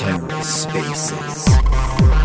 Terra Spaces.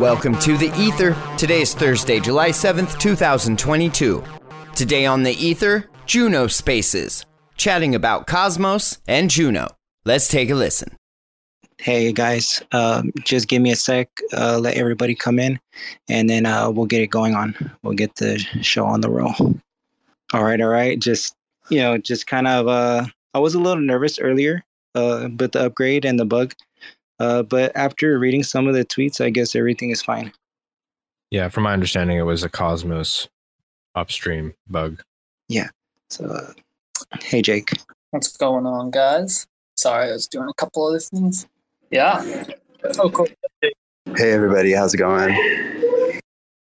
Welcome to The Ether. Today is Thursday, July 7th, 2022. Today on The Ether, Juno Spaces, chatting about Cosmos and Juno. Let's take a listen. Hey guys, um, just give me a sec. Uh, let everybody come in, and then uh, we'll get it going on. We'll get the show on the roll. All right, all right. Just you know, just kind of. Uh, I was a little nervous earlier, uh, with the upgrade and the bug, uh, but after reading some of the tweets, I guess everything is fine. Yeah, from my understanding, it was a Cosmos upstream bug. Yeah. So, uh, hey Jake. What's going on, guys? Sorry, I was doing a couple other things. Yeah. Oh, cool. Hey everybody, how's it going?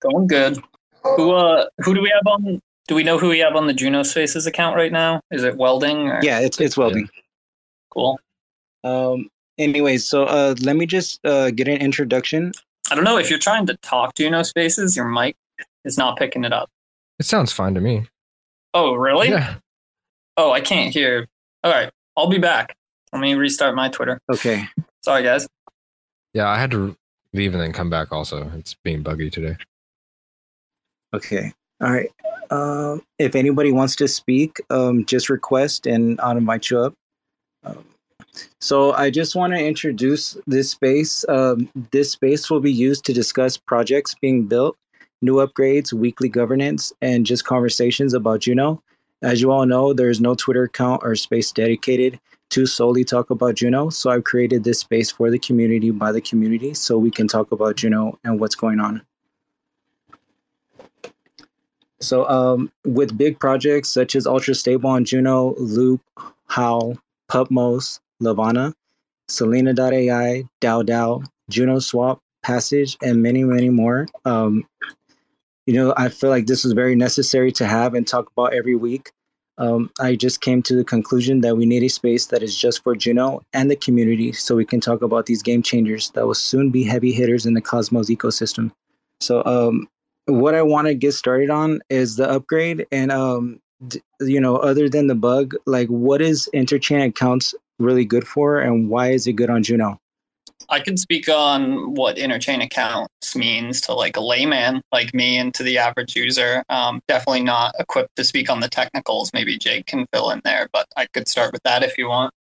Going good. Who uh who do we have on do we know who we have on the Juno Spaces account right now? Is it welding or Yeah, it's it's welding. cool? Um. Anyways, so uh, let me just uh get an introduction. I don't know if you're trying to talk Juno Spaces, your mic is not picking it up. It sounds fine to me. Oh, really? Yeah. Oh, I can't hear. All right, I'll be back. Let me restart my Twitter. Okay. Sorry, guys. Yeah, I had to leave and then come back also. It's being buggy today. Okay. All right. Um, if anybody wants to speak, um, just request and I'll invite you up. Um, so I just want to introduce this space. Um, this space will be used to discuss projects being built, new upgrades, weekly governance, and just conversations about Juno. As you all know, there is no Twitter account or space dedicated to solely talk about Juno. So I've created this space for the community by the community so we can talk about Juno and what's going on. So, um, with big projects such as Ultra Stable on Juno, Loop, Howl, Pupmos, Levana, Selena.ai, DAO DAO, Juno Swap, Passage, and many, many more, um, you know, I feel like this was very necessary to have and talk about every week. Um, I just came to the conclusion that we need a space that is just for Juno and the community so we can talk about these game changers that will soon be heavy hitters in the Cosmos ecosystem. So, um, what I want to get started on is the upgrade, and um, d- you know, other than the bug, like what is interchain accounts really good for, and why is it good on Juno? I can speak on what interchain accounts means to like a layman like me and to the average user. Um, definitely not equipped to speak on the technicals. Maybe Jake can fill in there, but I could start with that if you want.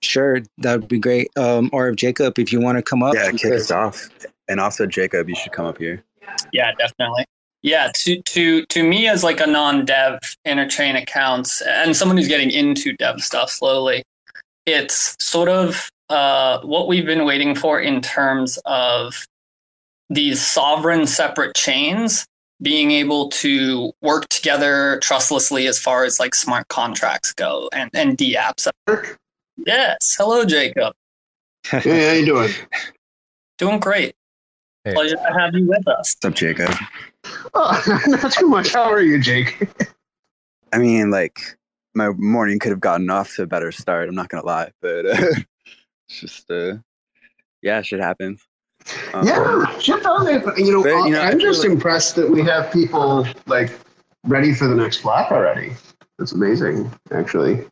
Sure, that would be great. Um, or if Jacob, if you want to come up, Yeah, kick could. us off. And also Jacob, you should come up here. Yeah, definitely. Yeah, to to to me as like a non-dev interchain accounts and someone who's getting into dev stuff slowly, it's sort of uh, what we've been waiting for in terms of these sovereign separate chains being able to work together trustlessly as far as like smart contracts go and and DApps. Yes, hello Jacob, Hey, how you doing? doing great. Hey. Pleasure to have you with us. What's up, Jacob? Oh, not too much. How are you, Jake? I mean, like, my morning could have gotten off to a better start. I'm not gonna lie, but uh, it's just, uh, yeah, shit happens. Um, yeah, shit it. You know, But, you know, I'm just like- impressed that we have people like ready for the next flap already. That's amazing, actually.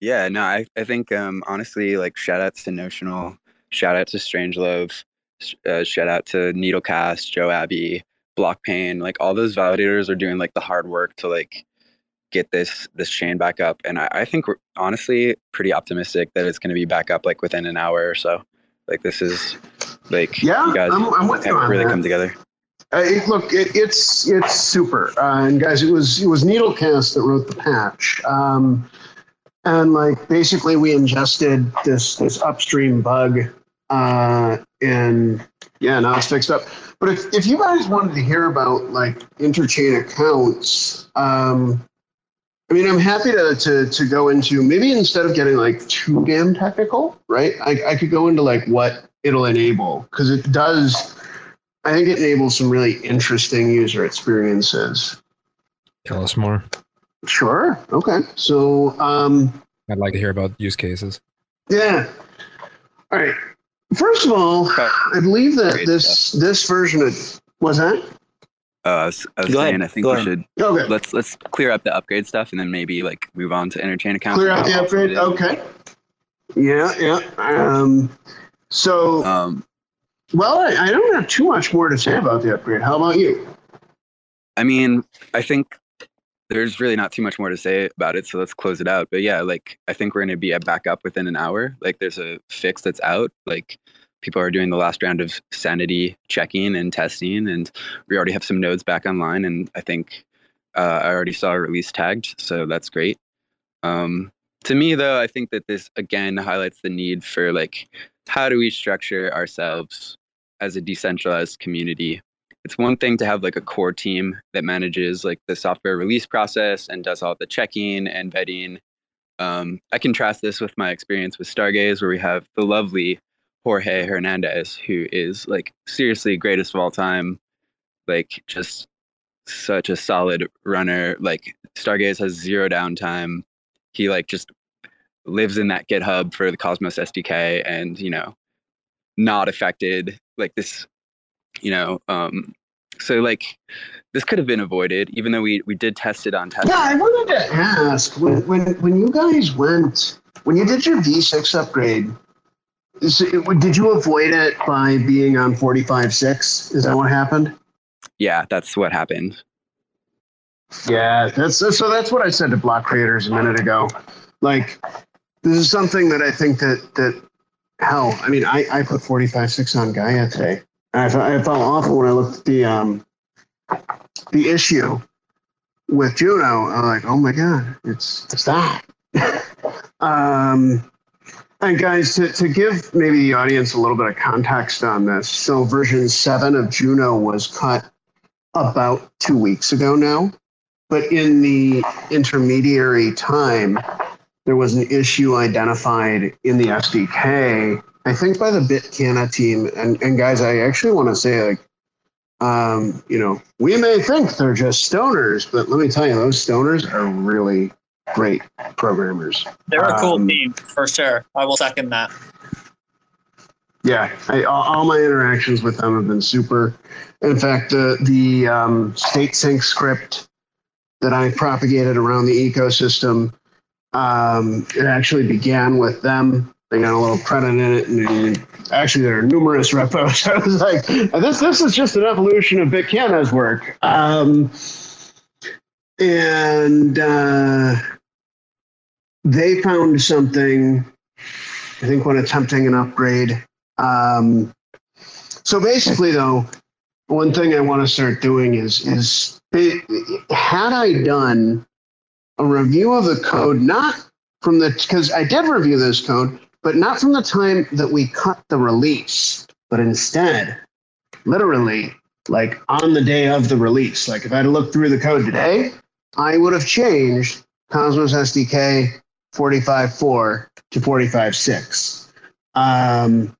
Yeah, no, I, I think um, honestly, like shout out to Notional, shout out to Strangelove, sh- uh, shout out to Needlecast, Joe Abbey, Blockpane, like all those validators are doing like the hard work to like get this this chain back up, and I, I think we're honestly pretty optimistic that it's going to be back up like within an hour or so. Like this is like Yeah, you guys I'm, I'm with you really that. come together. Uh, it, look, it, it's it's super, uh, and guys, it was it was Needlecast that wrote the patch, um, and like basically we ingested this this upstream bug, uh, and yeah, now it's fixed up. But if, if you guys wanted to hear about like interchain accounts, um, I mean, I'm happy to, to, to go into maybe instead of getting like too damn technical, right? I, I could go into like what it'll enable because it does, I think it enables some really interesting user experiences. Tell us more. Sure. Okay. So, um, I'd like to hear about use cases. yeah. All right. First of all, I believe that this this version of was that Uh, I was, I was Go saying, ahead, I think go we ahead. should okay. let's let's clear up the upgrade stuff and then maybe like move on to interchain accounts. Clear out the upgrade. Okay. Yeah, yeah. Um, so, Um, well, I, I don't have too much more to say about the upgrade. How about you? I mean, I think there's really not too much more to say about it, so let's close it out. But yeah, like I think we're gonna be at back up within an hour. Like there's a fix that's out. Like people are doing the last round of sanity checking and testing, and we already have some nodes back online. And I think uh, I already saw a release tagged, so that's great. Um, to me, though, I think that this again highlights the need for like how do we structure ourselves as a decentralized community it's one thing to have like a core team that manages like the software release process and does all the checking and vetting. Um, I contrast this with my experience with Stargaze, where we have the lovely Jorge Hernandez, who is like seriously greatest of all time, like just such a solid runner. Like Stargaze has zero downtime. He like just lives in that GitHub for the Cosmos SDK, and you know, not affected. Like this you know um so like this could have been avoided even though we we did test it on test Yeah, I wanted to ask when when when you guys went when you did your V6 upgrade. It, did you avoid it by being on 45.6? Is that what happened? yeah that's what happened Yeah, that's so. That's what I said to block creators a minute ago. Like, this is something that I think that that hell. I mean, I I put forty five six on Gaia today. I felt, I felt awful when I looked at the um the issue with Juno. I'm like, oh my god, it's it's that. um, and guys, to to give maybe the audience a little bit of context on this. So version seven of Juno was cut about two weeks ago now. But in the intermediary time, there was an issue identified in the SDK, I think by the BitCanna team. And, and guys, I actually want to say, like, um, you know, we may think they're just stoners, but let me tell you, those stoners are really great programmers. They're a cool Um, team for sure. I will second that. Yeah, I, all, my interactions with them have been super. In fact, the the um, state sync script that I propagated around the ecosystem, um, it actually began with them. They got a little credit in it, and actually there are numerous repos. I was like, this this is just an evolution of BitCanna's work. Um, and uh, they found something. I think when attempting an upgrade. Um, so basically, though, one thing I want to start doing is is it, had I done a review of the code, not from the because I did review this code, but not from the time that we cut the release, but instead, literally, like on the day of the release. Like if I had looked through the code today, I would have changed Cosmos SDK 45.4 to 45.6. Um,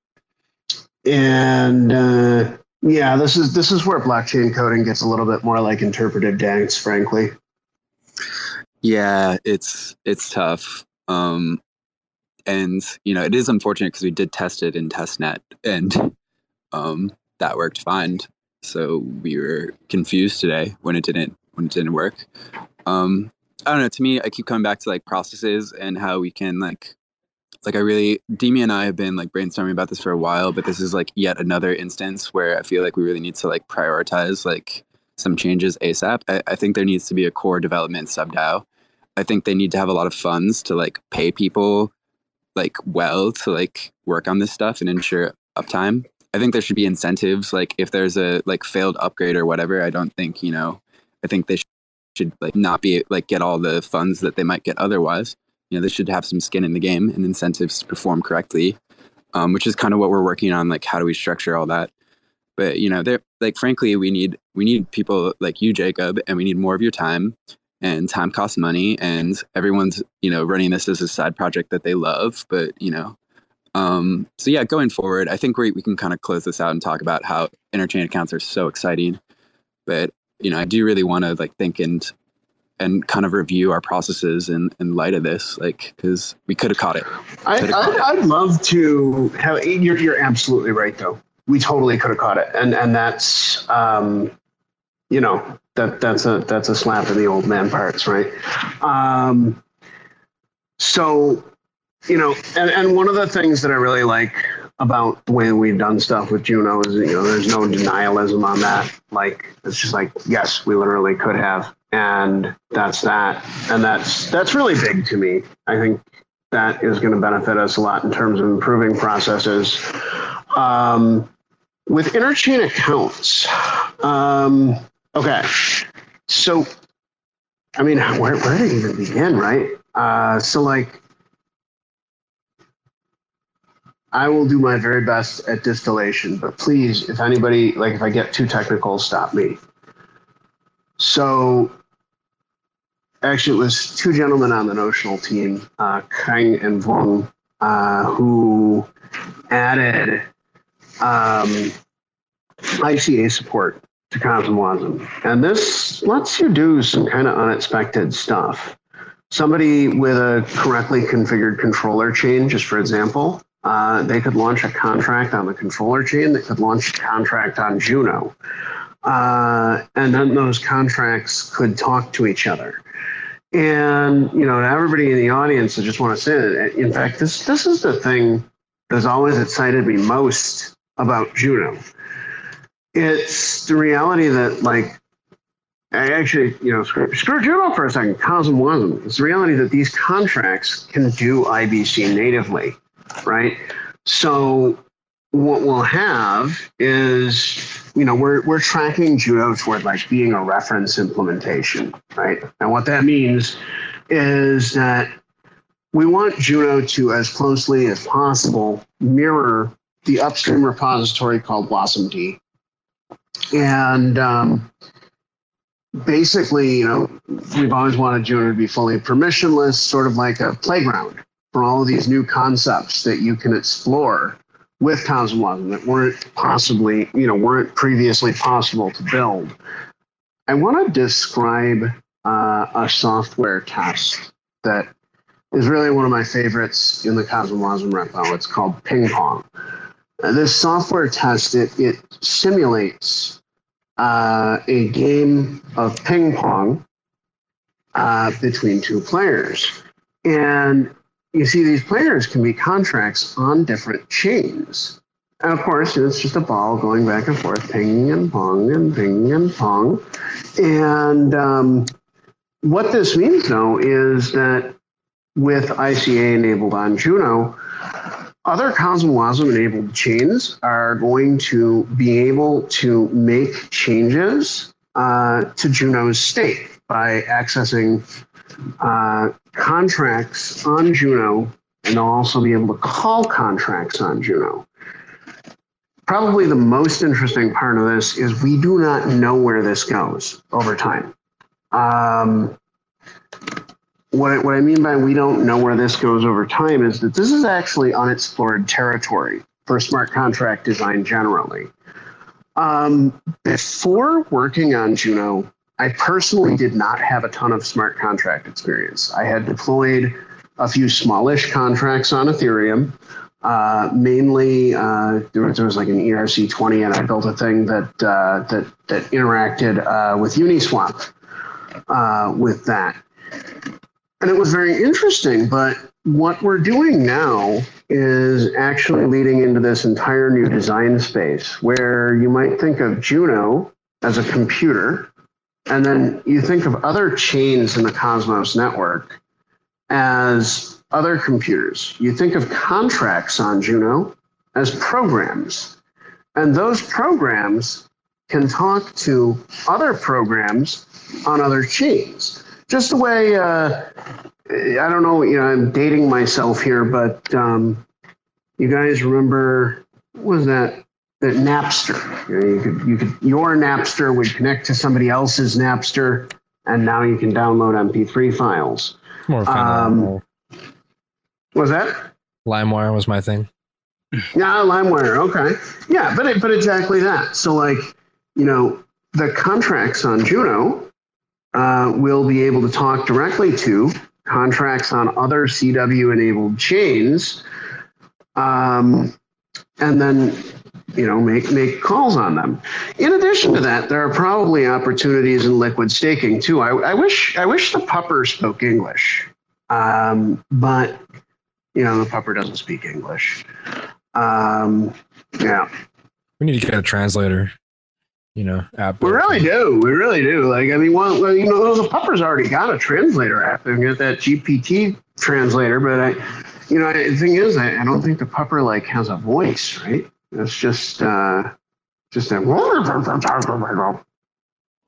and uh, yeah, this is this is where blockchain coding gets a little bit more like interpretive dance, frankly. yeah it's it's tough um and you know it is unfortunate because we did test it in testnet and um that worked fine so we were confused today when it didn't when it didn't work um i don't know to me i keep coming back to like processes and how we can like like i really demi and i have been like brainstorming about this for a while but this is like yet another instance where i feel like we really need to like prioritize like some changes asap i, I think there needs to be a core development sub dao i think they need to have a lot of funds to like pay people like well to like work on this stuff and ensure uptime. I think there should be incentives like if there's a like failed upgrade or whatever i don't think you know i think they sh- should like not be like get all the funds that they might get otherwise you know they should have some skin in the game and incentives to perform correctly um, which is kind of what we're working on like how do we structure all that but you know, they're like frankly, we need we need people like you, Jacob, and we need more of your time. And time costs money, and everyone's you know running this as a side project that they love. But you know, um, so yeah, going forward, I think we we can kind of close this out and talk about how interchain accounts are so exciting. But you know, I do really want to like think and and kind of review our processes in, in light of this, like because we could have caught it. I, I, I'd love to have. You're, you're absolutely right, though. We totally could have caught it, and and that's um, you know that that's a that's a slap in the old man parts, right? Um, so you know, and and one of the things that I really like about the way we've done stuff with Juno is you know there's no denialism on that. Like it's just like yes, we literally could have, and that's that, and that's that's really big to me. I think that is going to benefit us a lot in terms of improving processes. Um, with interchain accounts, um, okay, so I mean, where where to even begin, right? Uh, so like I will do my very best at distillation, but please, if anybody, like if I get too technical, stop me. So, actually, it was two gentlemen on the notional team, uh, Kang and Vong, uh, who added um, ICA support to CosmWasm. And this lets you do some kind of unexpected stuff. Somebody with a correctly configured controller chain, just for example, uh, they could launch a contract on the controller chain. They could launch a contract on Juno. Uh, and then those contracts could talk to each other. And, you know, to everybody in the audience, I just want to say that, in fact, this, this is the thing that's always excited me most about Juno. It's the reality that, like, I actually, you know, screw, screw Juno for a second, CosmWasm. It's the reality that these contracts can do IBC natively right? So what we'll have is, you know, we're we're tracking Juno toward like being a reference implementation, right? And what that means is that we want Juno to, as closely as possible, mirror the upstream repository called wasmd. And um, basically, you know, we've always wanted Juno to be fully permissionless, sort of like a playground, for all of these new concepts that you can explore with CosmWasm that weren't possibly, you know, weren't previously possible to build. I want to describe uh, a software test that is really one of my favorites in the CosmWasm repo. It's called Ping Pong. Uh, this software test it, it simulates uh, a game of ping pong uh, between two players, and you see these players can be contracts on different chains. And of course, it's just a ball going back and forth, ping and pong and ping and pong. And um, what this means, though, is that with ICA enabled on Juno, other CosmWasm enabled chains are going to be able to make changes uh, to Juno's state by accessing uh, contracts on Juno, and they'll also be able to call contracts on Juno. Probably the most interesting part of this is we do not know where this goes over time. Um, what, I, what I mean by we don't know where this goes over time is that this is actually unexplored territory for smart contract design generally. Um, before working on Juno, I personally did not have a ton of smart contract experience. I had deployed a few smallish contracts on Ethereum. Uh, mainly, uh, there, was, there, was, like an ERC20, and I built a thing that uh, that that interacted uh, with Uniswap uh, with that, and it was very interesting. But what we're doing now is actually leading into this entire new design space, where you might think of Juno as a computer and then you think of other chains in the Cosmos network as other computers. You think of contracts on Juno as programs. And those programs can talk to other programs on other chains. Just the way, uh, I don't know, you know, I'm dating myself here, but um, you guys remember, what was that? Napster. You, know, you could you could your Napster would connect to somebody else's Napster, and now you can download MP3 files. More fun. Um, Was that? LimeWire was my thing. Yeah, LimeWire. Okay. Yeah, but it, but exactly that. So like, you know, the contracts on Juno uh, will be able to talk directly to contracts on other CW enabled chains, um, and then you know make make calls on them. In addition to that, there are probably opportunities in liquid staking too. I, I wish I wish the pupper spoke English, um, but you know the pupper doesn't speak English. Um, yeah. We need to get a translator. You know, app. We really do. We really do. Like, I mean, well, well, you know, the Pupper's already got a translator app and get that GPT translator, but I, you know, the thing is, I, I don't think the Pupper like has a voice, right? It's just, uh, just that.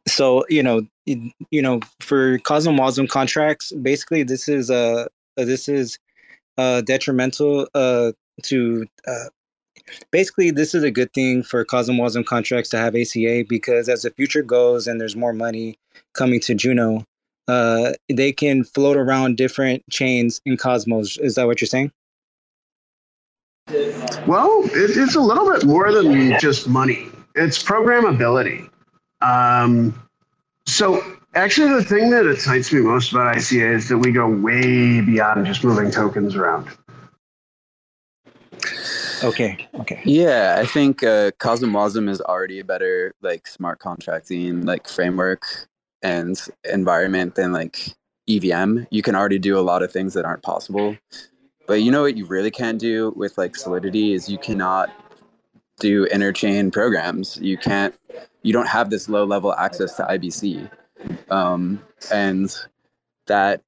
so you know you know for CosmWasm contracts basically this is uh this is uh detrimental uh to uh basically this is a good thing for CosmWasm contracts to have ICA because as the future goes and there's more money coming to juno uh they can float around different chains in cosmos is that what you're saying Well, it, it's a little bit more than just money. It's programmability. Um, so actually, the thing that excites me most about ICA is that we go way beyond just moving tokens around. okay okay Yeah, I think uh, CosmWasm is already a better like smart contracting like framework and environment than like EVM. You can already do a lot of things that aren't possible. But you know what you really can't do with like Solidity is you cannot do interchain programs. You can't. You don't have this low level access to IBC, um, and that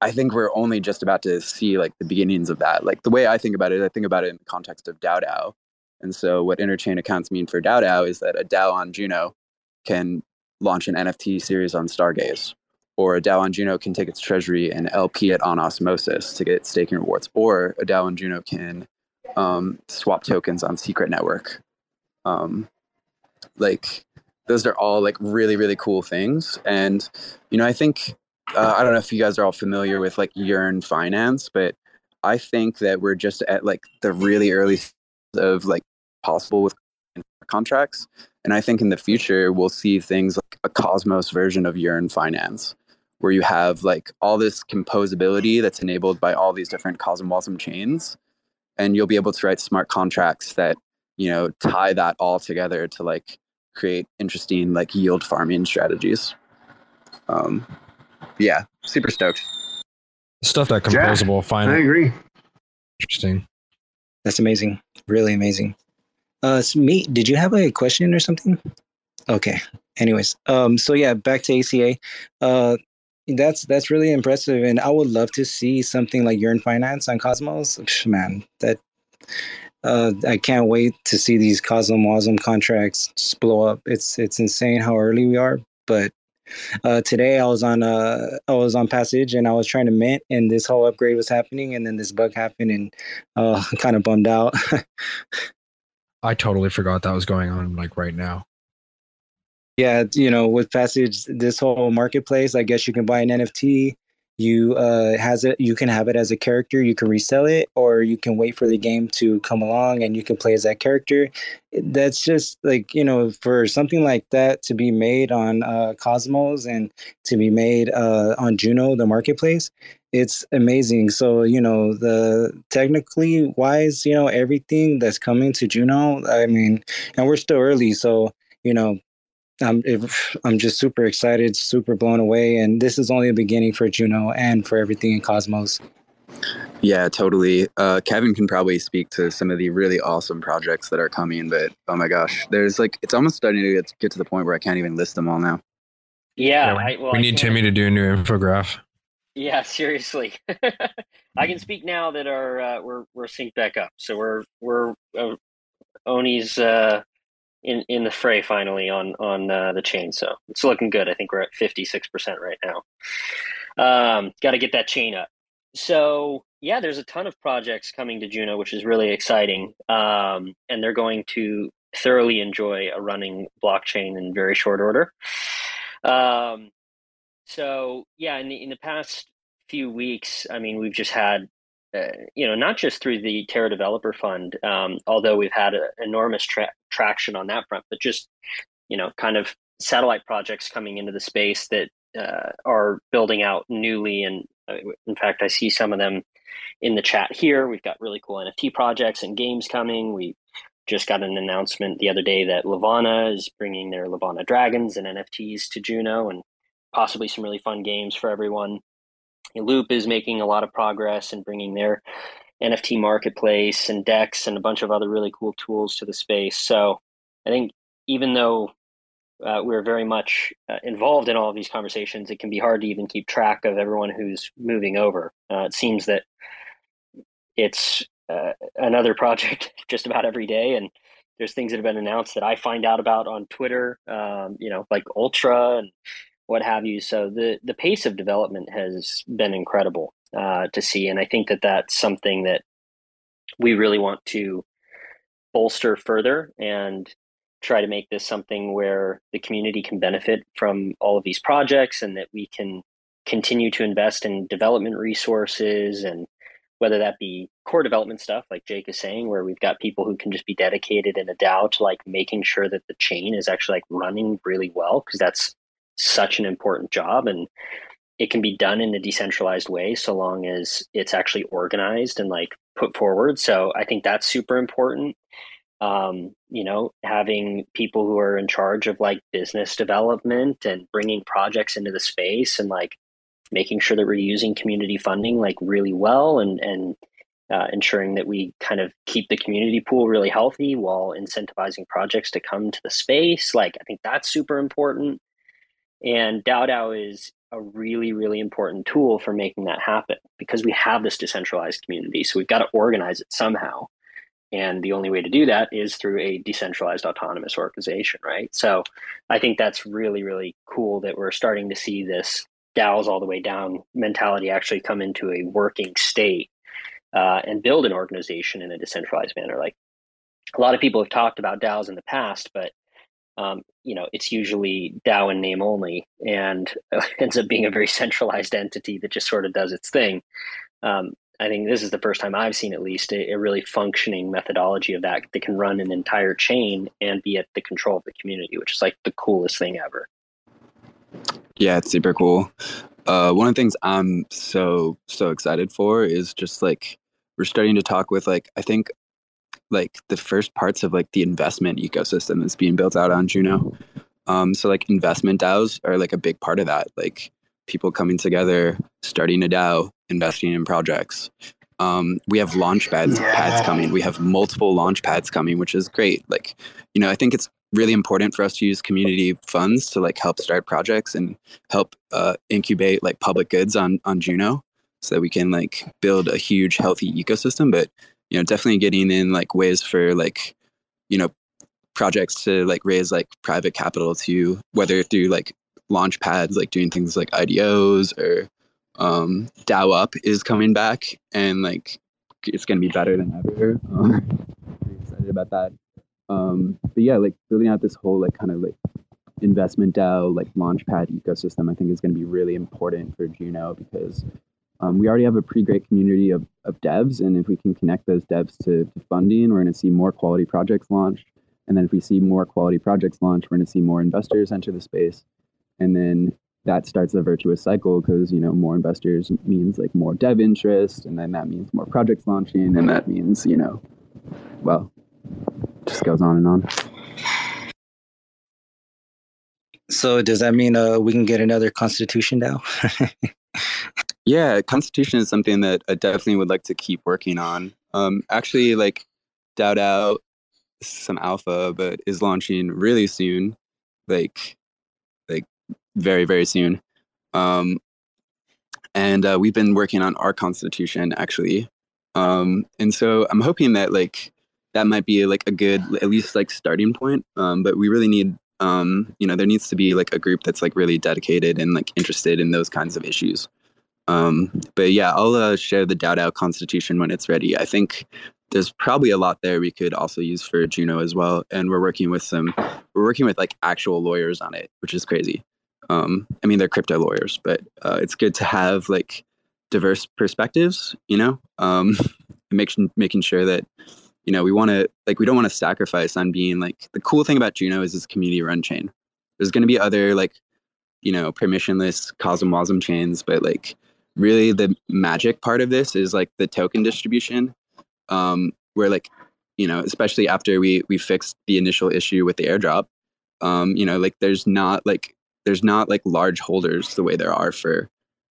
I think we're only just about to see like the beginnings of that. Like the way I think about it, I think about it in the context of DAO DAO. And so what interchain accounts mean for DAO DAO is that a DAO on Juno can launch an NFT series on Stargaze, or a DAO on Juno can take its treasury and LP it on Osmosis to get staking rewards, or a DAO on Juno can um, swap tokens on Secret Network. Um, like those are all like really really cool things, and you know I think uh, I don't know if you guys are all familiar with like Yearn Finance, but I think that we're just at like the really early of like possible with contracts. And I think in the future we'll see things like a Cosmos version of Yearn Finance, where you have like all this composability that's enabled by all these different CosmWasm chains, and you'll be able to write smart contracts that you know tie that all together to like create interesting like yield farming strategies. Um, yeah, super stoked. Stuff that Yeah, composable, I agree. interesting. That's amazing. Really amazing. Uh, Meat, did you have a question or something? Okay. Anyways, um, so yeah, back to ICA. Uh, that's that's really impressive, and I would love to see something like Yearn Finance on Cosmos. Man, that uh, I can't wait to see these CosmWasm contracts just blow up. It's it's insane how early we are, but uh, today I was on uh I was on Passage and I was trying to mint, and this whole upgrade was happening, and then this bug happened, and uh, kind of bummed out. I totally forgot that was going on like right now. Yeah, you know, with Passage, this whole marketplace, I guess you can buy an NFT. You uh has it you can have it as a character, you can resell it, or you can wait for the game to come along and you can play as that character. That's just like, you know, for something like that to be made on uh Cosmos and to be made uh on Juno, the marketplace, it's amazing. So, you know, the technically wise, you know, everything that's coming to Juno, I mean, and we're still early, so you know, I'm if, I'm just super excited, super blown away, and this is only the beginning for Juno and for everything in Cosmos. Yeah, totally. Uh, Kevin can probably speak to some of the really awesome projects that are coming, but oh my gosh, there's like it's almost starting to get, get to the point where I can't even list them all now. Yeah, Yeah, I, well, we I need can't- Timmy to do a new infograph. Yeah, seriously. I can speak now that our uh, we're we're synced back up. So we're we're uh, Oni's uh, in in the fray finally on on uh, the chain. So it's looking good. I think we're at fifty six percent right now. Um, Got to get that chain up. So yeah, there's a ton of projects coming to Juno, which is really exciting. Um, and they're going to thoroughly enjoy a running blockchain in very short order. Um, so yeah, in the in the past few weeks, I mean, we've just had uh, you know, not just through the Terra Developer Fund, um, although we've had an enormous tra- traction on that front, but just you know, kind of satellite projects coming into the space that uh, are building out newly. And uh, in fact, I see some of them in the chat here. We've got really cool NFT projects and games coming. We just got an announcement the other day that Levana is bringing their Levana Dragons and NFTs to Juno, and possibly some really fun games for everyone. Loop is making a lot of progress and bringing their NFT marketplace and DEX and a bunch of other really cool tools to the space. So I think even though uh, we're very much uh, involved in all of these conversations, it can be hard to even keep track of everyone who's moving over. Uh, it seems that it's uh, another project just about every day, and there's things that have been announced that I find out about on Twitter, um, you know, like Ultra and what have you. So the the pace of development has been incredible uh, to see, and I think that that's something that we really want to bolster further and try to make this something where the community can benefit from all of these projects and that we can continue to invest in development resources and whether that be core development stuff like jake is saying where we've got people who can just be dedicated in a dao to like making sure that the chain is actually like running really well because that's such an important job. And it can be done in a decentralized way so long as it's actually organized and like put forward. So i think that's super important. Um, you know having people who are in charge of like business development and bringing projects into the space and like making sure that we're using community funding like really well and and uh, ensuring that we kind of keep the community pool really healthy while incentivizing projects to come to the space like i think that's super important. And DAO is a really, really important tool for making that happen because we have this decentralized community. So we've got to organize it somehow. And the only way to do that is through a decentralized autonomous organization, right? So I think that's really, really cool that we're starting to see this DAOs all the way down mentality actually come into a working state uh, and build an organization in a decentralized manner. Like a lot of people have talked about DAOs in the past, but um, you know, it's usually DAO in name only and ends up being a very centralized entity that just sort of does its thing. Um, I think this is the first time I've seen at least a, a, really functioning methodology of that that can run an entire chain and be at the control of the community, which is like the coolest thing ever. Yeah, it's super cool. Uh, one of the things I'm so so excited for is just like we're starting to talk with like I think like the first parts of like the investment ecosystem that's being built out on Juno. Um, so like investment DAOs are like a big part of that. Like people coming together, starting a DAO, investing in projects. Um, we have launch pads, yeah. pads coming. We have multiple launch pads coming, which is great. Like, you know, I think it's really important for us to use community funds to like help start projects and help uh, incubate like public goods on on Juno, so that we can like build a huge healthy ecosystem. But you know definitely getting in like ways for like you know projects to like raise like private capital to whether through like launch pads like doing things like IDOs or um, DAO up is coming back and like it's gonna be better than ever. Um, excited about that. Um, but yeah, like building out this whole like kind of like investment DAO like launchpad ecosystem, I think is going to be really important for Juno because um, we already have a pretty great community of, of devs, and if we can connect those devs to, to funding, we're going to see more quality projects launched. And then if we see more quality projects launched, we're going to see more investors enter the space, and then that starts a virtuous cycle because you know more investors means like more dev interest, and then that means more projects launching, and that means you know, well, just goes on and on. So does that mean uh, we can get another constitution now? Yeah, Constitution is something that I definitely would like to keep working on. Um, actually, like DAO DAO, some alpha, but is launching really soon, like like very very soon. Um, and uh, we've been working on our Constitution actually, um, and so I'm hoping that like that might be like a good at least like starting point. Um, but we really need um, you know there needs to be like a group that's like really dedicated and like interested in those kinds of issues. Um, but yeah, I'll uh, share the DAO constitution when it's ready. I think there's probably a lot there we could also use for Juno as well. And we're working with some, we're working with like actual lawyers on it, which is crazy. Um, I mean, they're crypto lawyers, but uh, it's good to have like diverse perspectives, you know, um, making making sure that you know we want to like we don't want to sacrifice on being like the cool thing about Juno is it's community run chain. There's going to be other like you know permissionless Cosm Wasm chains, but like really the magic part of this is like the token distribution, um, where like you know especially after we we fixed the initial issue with the airdrop, um, you know like there's not like there's not like large holders the way there are for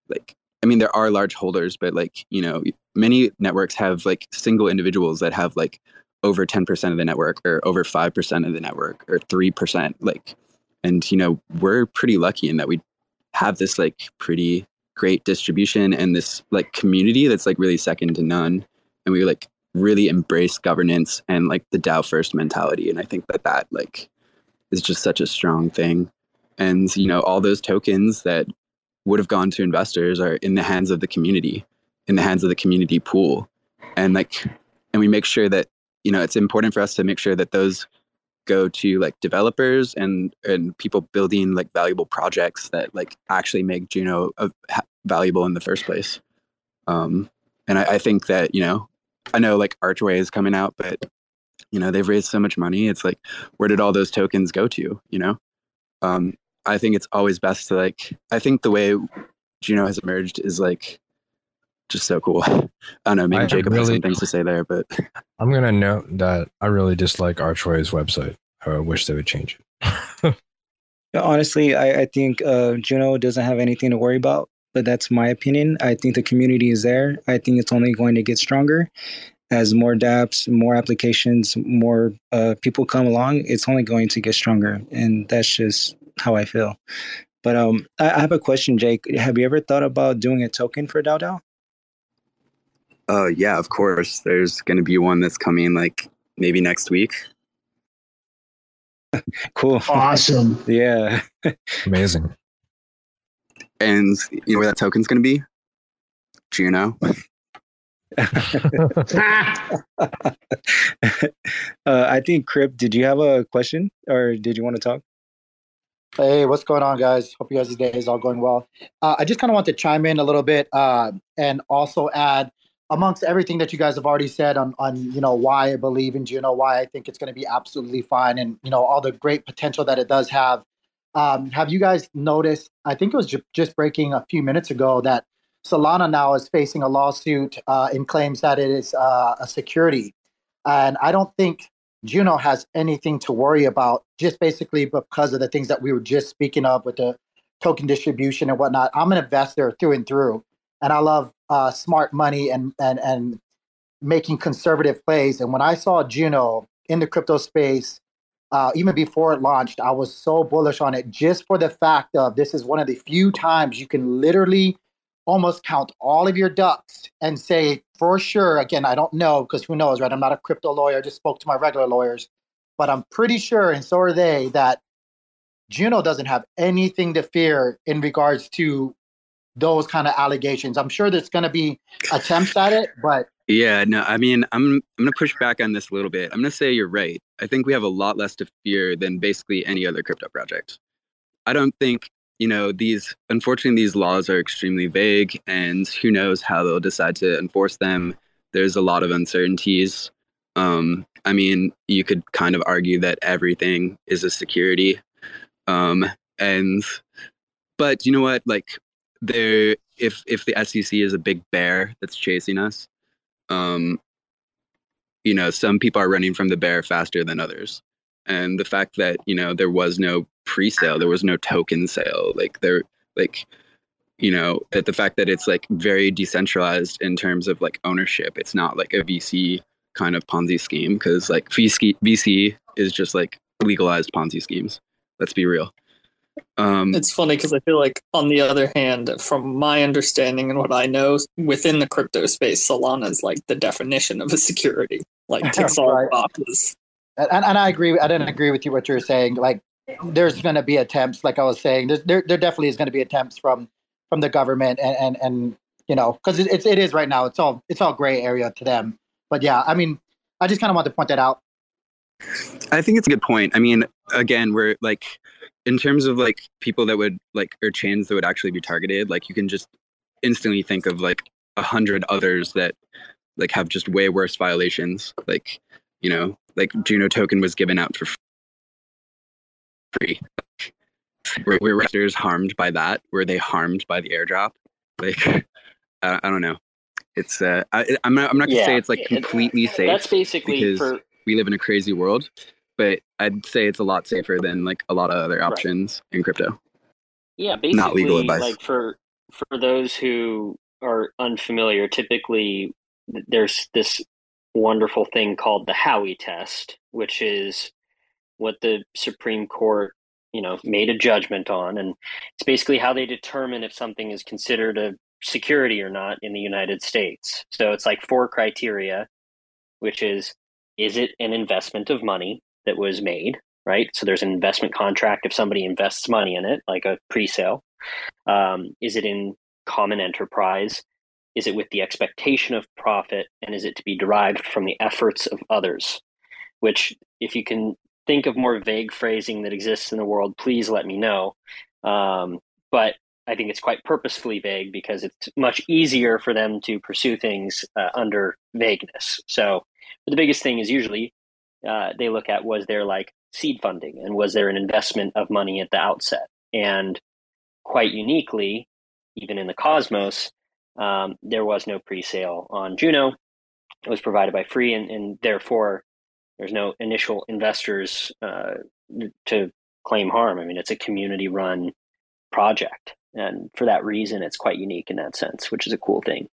like I mean, there are large holders, but like, you know, many networks have like single individuals that have like over 10% of the network or over 5% of the network or 3%. Like, and, you know, we're pretty lucky in that we have this like pretty great distribution and this like community that's like really second to none. And we like really embrace governance and like the DAO first mentality. And I think that that like is just such a strong thing. And, you know, all those tokens that would have gone to investors are in the hands of the community, in the hands of the community pool. And like, and we make sure that, you know, it's important for us to make sure that those go to like developers and and people building like valuable projects that like actually make Juno valuable in the first place. Um, and I, I think that you know, I know like Archway is coming out, but you know they've raised so much money. It's like, where did all those tokens go to? You know, um, I think it's always best to like. I think the way Juno has emerged is like just so cool. I don't know. Maybe I Jacob really, has some things to say there, but I'm gonna note that I really dislike Archway's website. I wish they would change it. Honestly, I, I think uh, Juno doesn't have anything to worry about, but that's my opinion. I think the community is there. I think it's only going to get stronger as more dApps, more applications, more uh, people come along. It's only going to get stronger, and that's just how I feel. But um, I, I have a question, Jake. Have you ever thought about doing a token for DAO DAO? Uh, yeah, of course. There's going to be one that's coming like maybe next week. cool. Awesome. yeah. Amazing. And you know where that token's going to be? Juno. uh, I think Crip, did you have a question or did you want to talk? Hey, what's going on, guys? Hope you guys' day is all going well. Uh, I just kind of want to chime in a little bit uh, and also add, amongst everything that you guys have already said on, on you know why I believe in Juno, why I think it's going to be absolutely fine, and you know all the great potential that it does have. Um, have you guys noticed? I think it was ju- just breaking a few minutes ago that Solana now is facing a lawsuit uh, and claims that it is uh, a security, and I don't think Juno has anything to worry about, just basically because of the things that we were just speaking of with the token distribution and whatnot. I'm an investor through and through, and I love uh, smart money and and and making conservative plays. And when I saw Juno in the crypto space, uh, even before it launched, I was so bullish on it just for the fact of this is one of the few times you can literally almost count all of your ducks and say for sure again i don't know because who knows right? I'm not a crypto lawyer. I just spoke to my regular lawyers. But i'm pretty sure and so are they that juno doesn't have anything to fear in regards to those kind of allegations. I'm sure there's going to be attempts at it but yeah no i mean i'm i'm going to push back on this a little bit. I'm going to say you're right. I think we have a lot less to fear than basically any other crypto project. I don't think you know these unfortunately these laws are extremely vague and who knows how they'll decide to enforce them. There's a lot of uncertainties. Um, i mean you could kind of argue that everything is a security. Um, and but you know what? Like there if if the sec is a big bear that's chasing us um, you know some people are running from the bear faster than others. And the fact that you know there was no pre-sale there was no token sale like there like you know that the fact that it's like very decentralized in terms of like ownership it's not like a vc kind of ponzi scheme because like vc vc is just like legalized ponzi schemes. Let's be real um, it's funny because I feel like, on the other hand, from my understanding and what I know within the crypto space, Solana is like the definition of a security, like ticks all right. boxes. And, and I agree. I didn't agree with you what you were saying. Like there's going to be attempts, like I was saying, there, there, there definitely is going to be attempts from, from the government and, and, and you know, cause it's, it is right now, it's all, it's all gray area to them. But yeah, I mean, I just kind of want to point that out. I think it's a good point. I mean, again, we're like, in terms of like people that would like or chains that would actually be targeted, like you can just instantly think of like a hundred others that like have just way worse violations. Like, you know, like Juno token was given out for free. Were, were investors harmed by that? Were they harmed by the airdrop? Like, I, I don't know. It's uh, I, I'm not I'm not gonna Yeah. say it's like completely safe. That's basically because for we live in a crazy world, but I'd say it's a lot safer than like a lot of other options in crypto. Yeah, basically, Not legal advice. like for for those who are unfamiliar, typically there's this wonderful thing called the Howey test, which is what the Supreme Court, you know, made a judgment on, and it's basically how they determine if something is considered a security or not in the United States. So it's like four criteria, which is is it an investment of money that was made? right? So there's an investment contract if somebody invests money in it, like a pre-sale. Um, is it in common enterprise? Is it with the expectation of profit? And is it to be derived from the efforts of others? Which, if you can think of more vague phrasing that exists in the world, please let me know. Um, but I think it's quite purposefully vague because it's much easier for them to pursue things uh, under vagueness. So the biggest thing is usually uh, they look at was there like seed funding and was there an investment of money at the outset? And quite uniquely even in the cosmos um, there was no pre-sale on juno. It was provided by free and, and therefore there's no initial investors uh, to claim harm. I mean it's a community run project. And for that reason it's quite unique in that sense which is a cool thing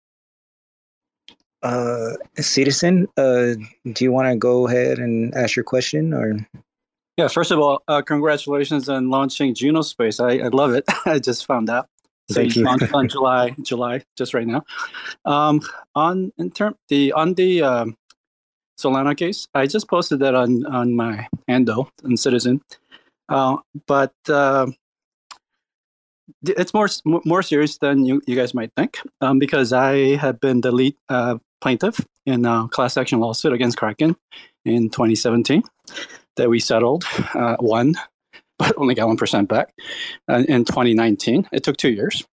Uh, Seedizen, uh, do you want to go ahead and ask your question or? Yeah, first of all, uh, congratulations on launching Juno Space. I, I love it. I just found out. So Thank you. launched on July, July, just right now. Um, on in term the on the um, Solana case, I just posted that on on my handle on Seedizen. Uh, but uh, it's more more serious than you, you guys might think, um, because I have been the lead uh, plaintiff in a class action lawsuit against Kraken in 2017 that we settled, uh, won, but only got one percent back uh, in 2019. It took two years,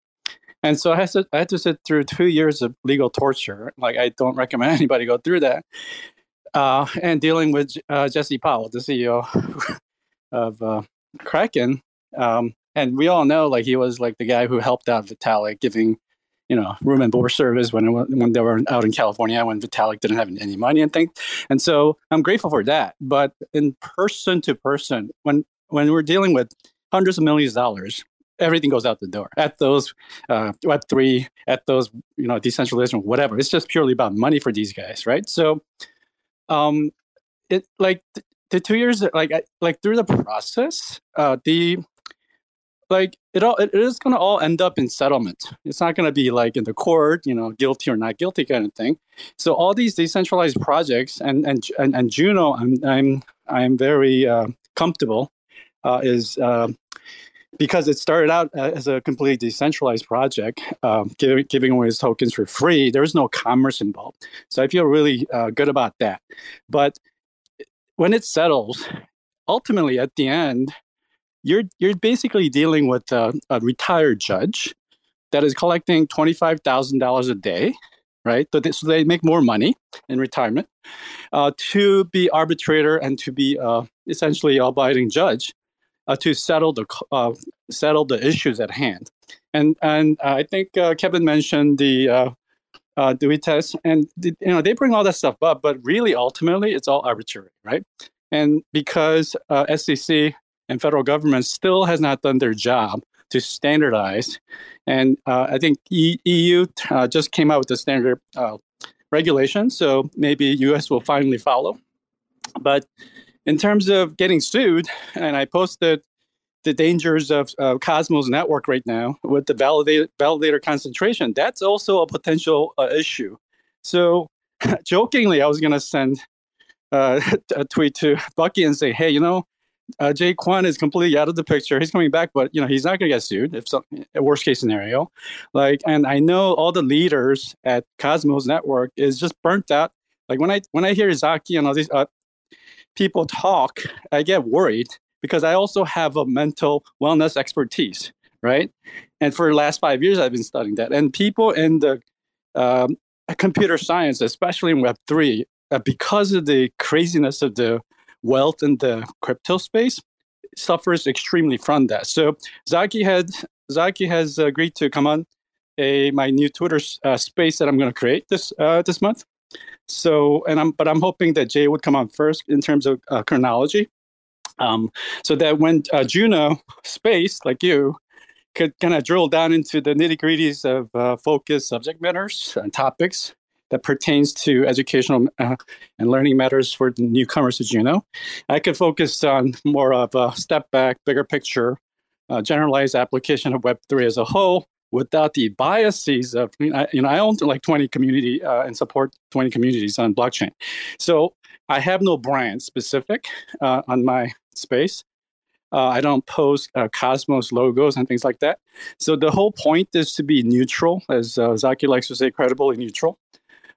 and so I had to I had to sit through two years of legal torture. Like I don't recommend anybody go through that. Uh, and dealing with uh, Jesse Powell, the CEO of uh, Kraken, um, and we all know like he was like the guy who helped out Vitalik, giving you know room and board service when when they were out in California when Vitalik didn't have any money and things. And so I'm grateful for that. But in person to person, when when we're dealing with hundreds of millions of dollars, everything goes out the door at those uh, Web three, at those you know decentralization, whatever. It's just purely about money for these guys, right? So, um, it like th- the two years, like I, like through the process, uh, the like it all it is going to all end up in settlement. It's not going to be like in the court, you know, guilty or not guilty kind of thing. So all these decentralized projects and and and, and Juno, I'm I'm I'm very uh, comfortable uh, is uh, because it started out as a completely decentralized project, um, giving giving away his tokens for free. There's no commerce involved, so I feel really uh, good about that. But when it settles, ultimately at the end, you're you're basically dealing with a, a retired judge that is collecting twenty five thousand dollars a day, right? So they, so they make more money in retirement uh, to be arbitrator and to be uh, essentially abiding judge uh, to settle the uh, settle the issues at hand. And and I think uh, Kevin mentioned the uh, uh, Dewey test, and you know they bring all that stuff up, but really ultimately it's all arbitrary, right? And because uh, SEC and federal government still has not done their job to standardize, and uh, I think e- EU uh, just came out with the standard uh, regulation, so maybe US will finally follow. But in terms of getting sued, and I posted the dangers of Cosmos network right now with the validator, validator concentration, that's also a potential uh, issue. So, jokingly, I was going to send uh, a tweet to Bucky and say, hey, you know, uh, Jae Kwon is completely out of the picture. He's coming back, but you know he's not going to get sued if so, a worst case scenario. Like, and I know all the leaders at Cosmos Network is just burnt out Like when I when I hear Zaki and all these uh, people talk, I get worried because I also have a mental wellness expertise, right? And for the last five years, I've been studying that. And people in the um, computer science, especially in Web three, uh, because of the craziness of the wealth in the crypto space, suffers extremely from that. So Zaki had Zaki has agreed to come on a my new Twitter uh, space that I'm going to create this uh, this month. So and I'm but I'm hoping that Jae would come on first in terms of uh, chronology, um, so that when uh, Juno space like you could kind of drill down into the nitty gritties of uh, focus subject matters and topics that pertains to educational uh, and learning matters for newcomers to Juno. I could focus on more of a step back, bigger picture, uh, generalized application of Web3 as a whole without the biases of, you know, I, own like 20 community uh, and support 20 communities on blockchain. So I have no brand specific uh, on my space. Uh, I don't post uh, Cosmos logos and things like that. So the whole point is to be neutral, as uh, Zaki likes to say, credibly neutral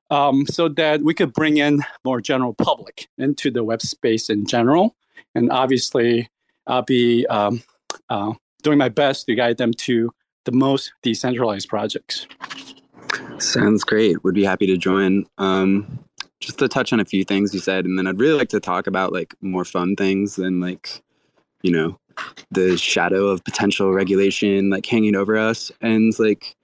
um, so that we could bring in more general public into the web space in general. And obviously, I'll be um, uh, doing my best to guide them to the most decentralized projects. Sounds great. Would be happy to join. Um, just to touch on a few things you said, and then I'd really like to talk about like more fun things than like, you know, the shadow of potential regulation like hanging over us, and like,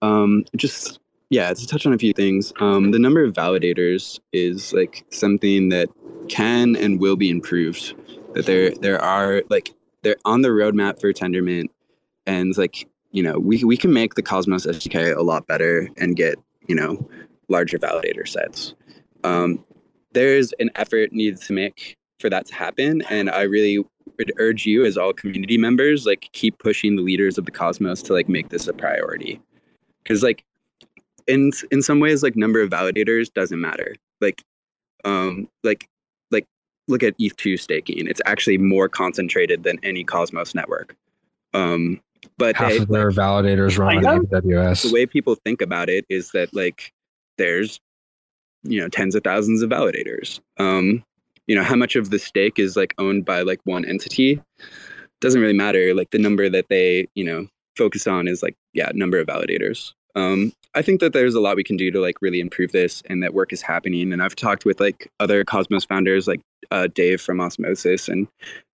um, just yeah, to touch on a few things, um, the number of validators is like something that can and will be improved. That there there are like they're on the roadmap for Tendermint, and like you know we we can make the Cosmos SDK a lot better and get you know larger validator sets. Um, there's an effort needed to make for that to happen, and I really would urge you as all community members like keep pushing the leaders of the Cosmos to like make this a priority because like in in some ways like number of validators doesn't matter. Like um like like look at eth2 staking. It's actually more concentrated than any cosmos network. Um but half they, of their like, validators run on aws the way people think about it is that like there's you know tens of thousands of validators. Um you know how much of the stake is like owned by like one entity doesn't really matter. Like the number that they you know focus on is like yeah number of validators um, I think that there's a lot we can do to like really improve this and that work is happening. And I've talked with like other Cosmos founders like uh, Dave from Osmosis and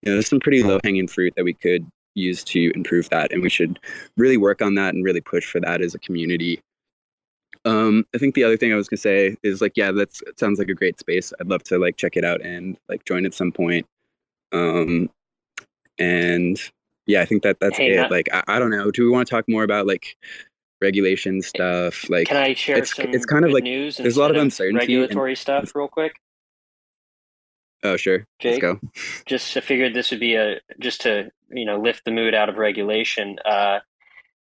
you know there's some pretty low hanging fruit that we could use to improve that and we should really work on that and really push for that as a community. Um, I think the other thing I was gonna say is like, yeah, that sounds like a great space. I'd love to like check it out and like join at some point. Um, and yeah, I think that that's hey, it. Matt. Like, I, I, don't know. Do we want to talk more about like regulation stuff. Like, can I share it's, some? It's kind of like news. There's a lot of uncertainty. Regulatory and, stuff, real quick. Oh sure, Jake, let's go. Just I figured this would be a just to you know lift the mood out of regulation. Uh,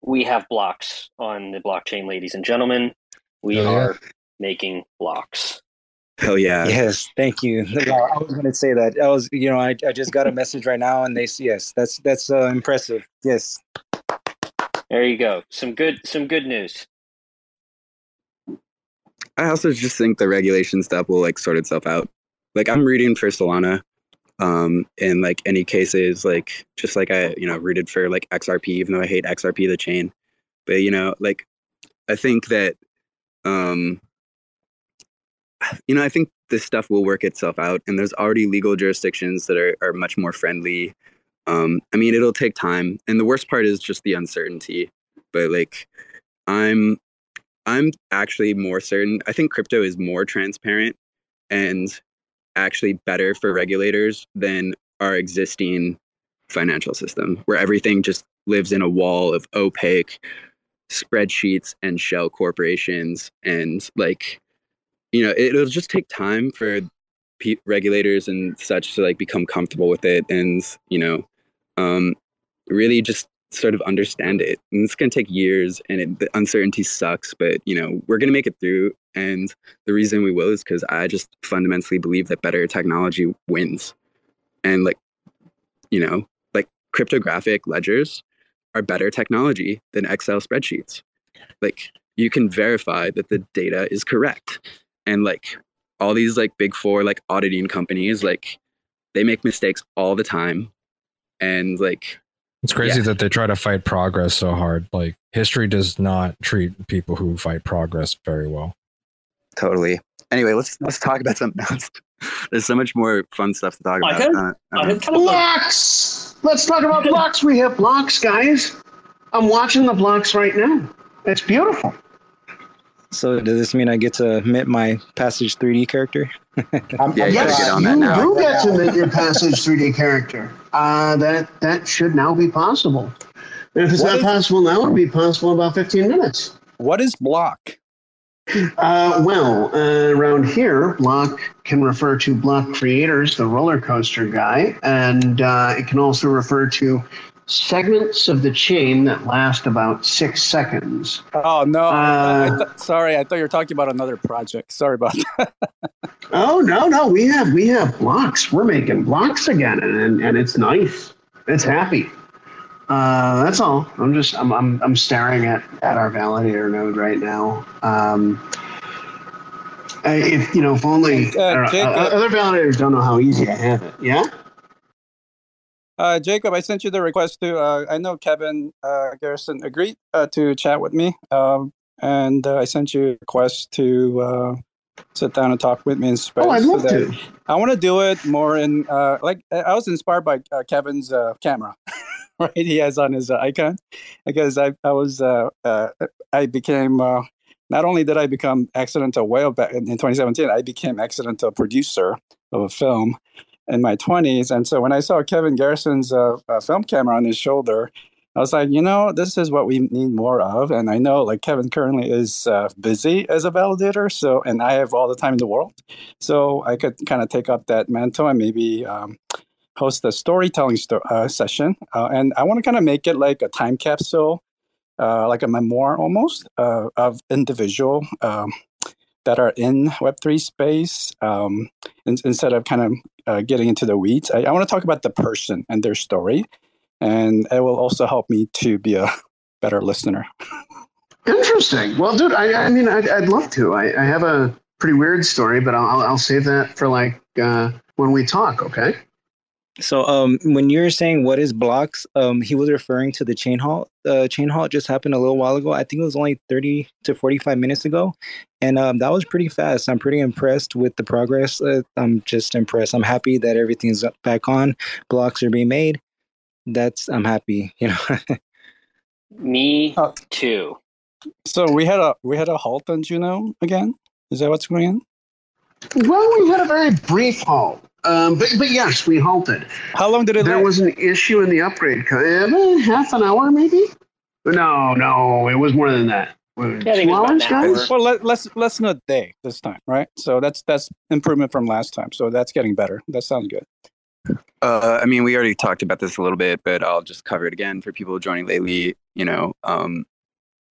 we have blocks on the blockchain, ladies and gentlemen. We oh, are yeah. making blocks. Hell yeah! Yes, thank you. I was going to say that. I was, you know, I, I just got a message right now, and they yes, that's that's uh, impressive. Yes. There you go. Some good some good news. I also just think the regulation stuff will like sort itself out. Like I'm reading for Solana, um, in like any cases, like just like I, you know, rooted for like XRP, even though I hate XRP the chain. But you know, like I think that um you know, I think this stuff will work itself out and there's already legal jurisdictions that are, are much more friendly um, I mean, it'll take time, and the worst part is just the uncertainty. But like, I'm, I'm actually more certain. I think crypto is more transparent and actually better for regulators than our existing financial system, where everything just lives in a wall of opaque spreadsheets and shell corporations, and like, you know, it'll just take time for regulators and such to like become comfortable with it and you know um, really just sort of understand it. And it's going to take years and it, the uncertainty sucks, but you know, we're going to make it through. And the reason we will is because I just fundamentally believe that better technology wins. And like, you know, like cryptographic ledgers are better technology than Excel spreadsheets. Like you can verify that the data is correct. And like all these like big four like auditing companies like they make mistakes all the time and like It's crazy Yeah. that they try to fight progress so hard. Like history does not treat people who fight progress very well. totally anyway let's let's talk about something else there's so much more fun stuff to talk I about had- Uh, I uh, had kind of a, Blocks. Let's talk about blocks. We have blocks, guys. I'm watching the blocks right now. It's beautiful. So does this mean I get to admit my Passage 3D character? I'm, Yeah, I'm you gotta Yes, get on you now. do get to make your Passage 3D character. Uh, that that should now be possible. And if it's What not is- possible now, it'll be possible in about 15 minutes. What is block? Uh, well, uh, around here, block can refer to block creators, the roller coaster guy, and uh, it can also refer to segments of the chain that last about six seconds. Oh no! I- I Uh, thought- sorry, I thought you were talking about another project. Sorry about that. Oh no, no, we have we have blocks. We're making blocks again, and and it's nice. It's happy. Uh, that's all. I'm just I'm I'm I'm staring at at our validator node right now. Um, if you know, if only Uh, know, uh, other validators don't know how easy I have it. Yeah. Uh, Jacob, I sent you the request to. Uh, I know Kevin uh, Garrison agreed uh, to chat with me, um, and uh, I sent you a request to uh, sit down and talk with me in space. Oh, I'd love to. I want to do it more in uh, like I was inspired by uh, Kevin's uh, camera, right? He has on his uh, icon because I I was uh, uh, I became uh, not only did I become accidental whale back in 2017, I became accidental producer of a film in my 20s, and so when I saw Kevin Garrison's uh, uh, film camera on his shoulder. I was like, you know, this is what we need more of, and I know like Kevin currently is uh, busy as a validator, so and I have all the time in the world, so I could kind of take up that mantle and maybe um, host a storytelling sto- uh, session. Uh, and I want to kind of make it like a time capsule, uh, like a memoir almost of individual um, that are in Web3 space um, in- instead of kind of uh, getting into the weeds. I, I want to talk about the person and their story. And it will also help me to be a better listener. Interesting. Well, dude, I, I mean, I'd, I'd love to. I, I have a pretty weird story, but I'll, I'll, save that for like uh, when we talk. Okay. So um, when you were saying what is blocks, um, he was referring to the chain halt. Uh, chain halt just happened a little while ago. I think it was only 30 to 45 minutes ago. And um, that was pretty fast. I'm pretty impressed with the progress. Uh, I'm just impressed. I'm happy that everything's back on. Blocks are being made. That's, I'm happy, you know. Me Oh. too. So we had a we had a halt on Juno again. Is that what's going on? Well, we had a very brief halt. Um, but, but yes, we halted. How long did it There last? was an issue in the upgrade. uh, half an hour, maybe? No, no, it was more than that. Yeah, I think Two was hours, guys? Well, let, let's let's not day this time, right? So that's that's improvement from last time. So that's getting better. That sounds good. Uh, I mean, we already talked about this a little bit, but I'll just cover it again for people joining lately. You know, um,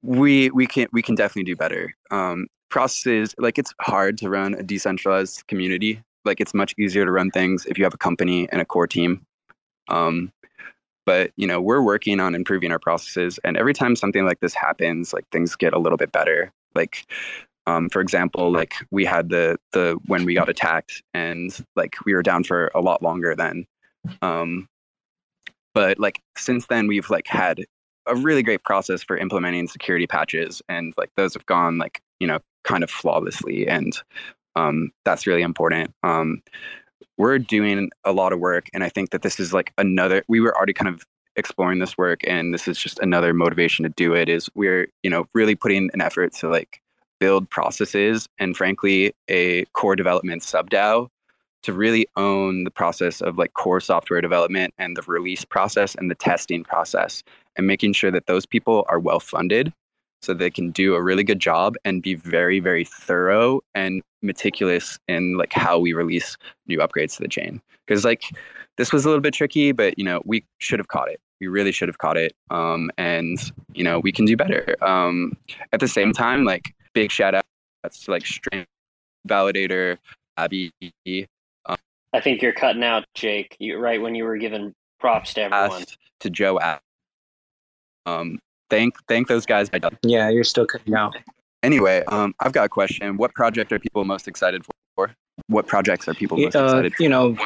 we we can we can definitely do better. Um, processes like it's hard to run a decentralized community. Like it's much easier to run things if you have a company and a core team. Um, but you know, we're working on improving our processes, and every time something like this happens, like things get a little bit better. Like um, for example, like we had the the when we got attacked, and like we were down for a lot longer then. Um, but like since then, we've like had a really great process for implementing security patches, and like those have gone like you know kind of flawlessly, and um, that's really important. Um, we're doing a lot of work, and I think that this is like another. We were already kind of exploring this work, and this is just another motivation to do it. Is we're you know really putting an effort to like build processes and frankly a core development sub DAO to really own the process of like core software development and the release process and the testing process and making sure that those people are well funded so they can do a really good job and be very very thorough and meticulous in like how we release new upgrades to the chain because like this was a little bit tricky but you know we should have caught it we really should have caught it um, and you know we can do better um, at the same time like big shout out to like Strain Validator, Abby, I think you're cutting out, Jake. You right when you were giving props to everyone. To Joe. Um, thank thank those guys. yeah, you're still cutting out. Anyway, um, I've got a question. What project are people most excited for? What projects are people most Uh, excited for? you know,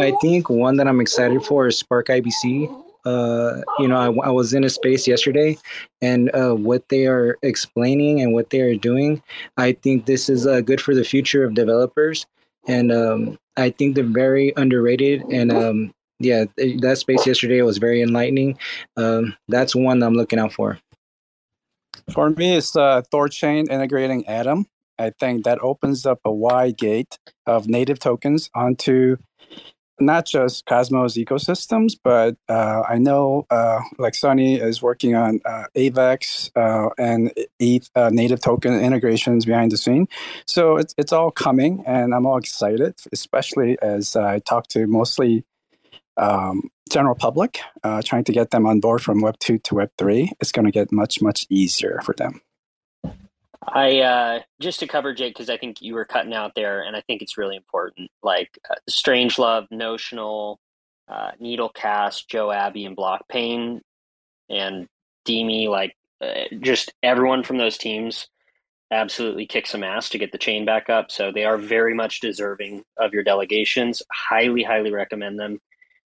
I think one that I'm excited for is Spark IBC. Uh, you know, I, I was in a space yesterday, and uh, what they are explaining and what they are doing, I think this is uh, good for the future of developers, and um, I think they're very underrated. And um, yeah, that space yesterday was very enlightening. Um, that's one I'm looking out for. For me, it's uh, Thorchain integrating Atom. I think that opens up a wide gate of native tokens onto not just Cosmos ecosystems, but uh, I know uh, like Sunny is working on uh, Avax uh, and ETH uh, native token integrations behind the scene. So it's, it's all coming, and I'm all excited, especially as I talk to mostly um, general public, uh, trying to get them on board from Web 2 to Web 3. It's going to get much, much easier for them. I uh, just to cover Jake because I think you were cutting out there, and I think it's really important. Like uh, Strangelove, Notional, uh, Needlecast, Joe Abbey, and Blockpane, and Demi, like uh, just everyone from those teams, absolutely kick some ass to get the chain back up. So they are very much deserving of your delegations. Highly, highly recommend them.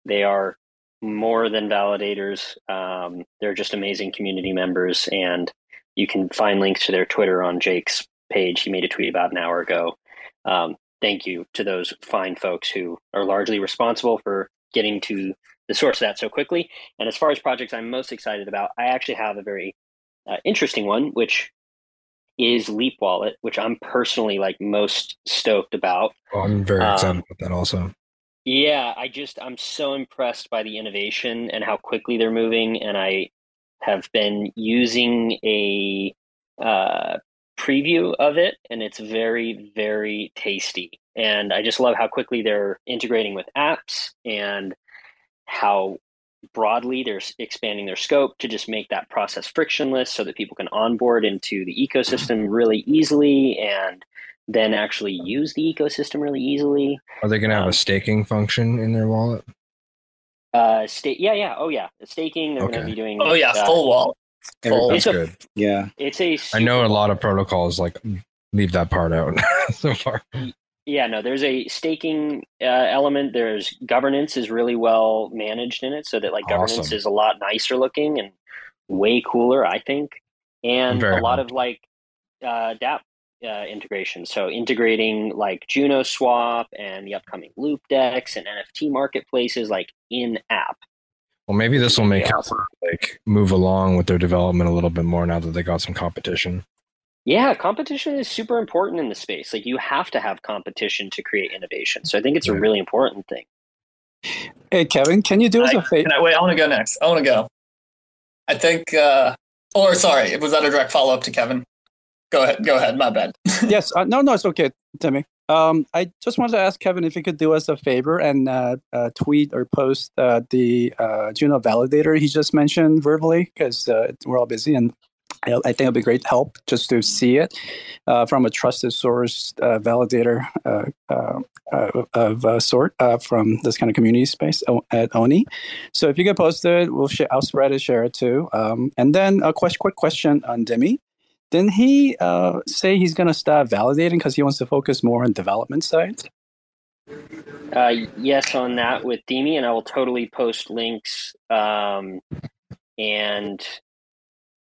They are more than validators. Um, they're just amazing community members and you can find links to their Twitter on Jake's page. He made a tweet about an hour ago. Um, thank you to those fine folks who are largely responsible for getting to the source of that so quickly. And as far as projects I'm most excited about, I actually have a very uh, interesting one, which is Leap Wallet, which I'm personally like most stoked about. Well, I'm very Um, excited about that also. Yeah, I just I'm so impressed by the innovation and how quickly they're moving, and I have been using a uh, preview of it, and it's very very tasty. And I just love how quickly they're integrating with apps and how broadly they're expanding their scope to just make that process frictionless so that people can onboard into the ecosystem really easily and then actually use the ecosystem really easily. Are they going to have um, a staking function in their wallet? Uh, state. Yeah, yeah. Oh, yeah. Staking. They're going Okay. to be doing. Oh yeah, uh, full wall. Full. It's That's a- good. Yeah. It's a. I know a lot of protocols like leave that part out so far. Yeah, no. There's a staking uh, element. There's governance is really well managed in it, so that like governance is a lot nicer looking and way cooler, I think. And Very a lot of like uh, DApp uh, integration. So integrating like Juno Swap and the upcoming Loop DEX and NFT marketplaces like in app. Well, maybe this will make Yeah. it like move along with their development a little bit more now that they got some competition. Yeah, competition is super important in the space. Like you have to have competition to create innovation. So I think it's a really important thing. Hey, Kevin, can you do us I- a favor? I wait? I want to go next. I want to go. I think. uh Or sorry, was that a direct follow up to Kevin? Go ahead. Go ahead. My bad. yes. Uh, no, no, it's okay, Timmy. Um, I just wanted to ask Kevin if he could do us a favor and uh, uh, tweet or post uh, the uh, Juno validator he just mentioned verbally because uh, we're all busy and I think it'll be great help just to see it uh, from a trusted source uh, validator uh, uh, uh, of sort uh, from this kind of community space at Oni. So if you can post it, we'll share, I'll spread it, share it too. Um, and then a question, quick question on Demi. Didn't he say he's going to stop validating because he wants to focus more on development side? Yes, on that with Demi, and I will totally post links. Um, and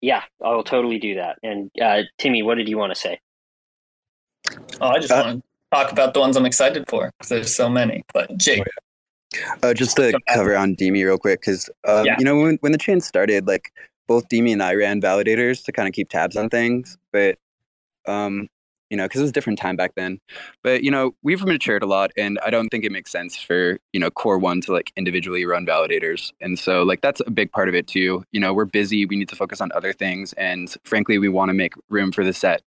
yeah, I will totally do that. And uh, Timmy, what did you want to say? Oh, I just Uh, want to talk about the ones I'm excited for because there's so many. But Jake, Uh, just to cover on Demi real quick, because um, Yeah. you know when when the chain started, like both Demi and I ran validators to kind of keep tabs on things, but um, you know, because it was a different time back then. But you know, we've matured a lot, and I don't think it makes sense for you know Core One to like individually run validators, and so like that's a big part of it too. You know, we're busy, we need to focus on other things, and frankly, we want to make room for the set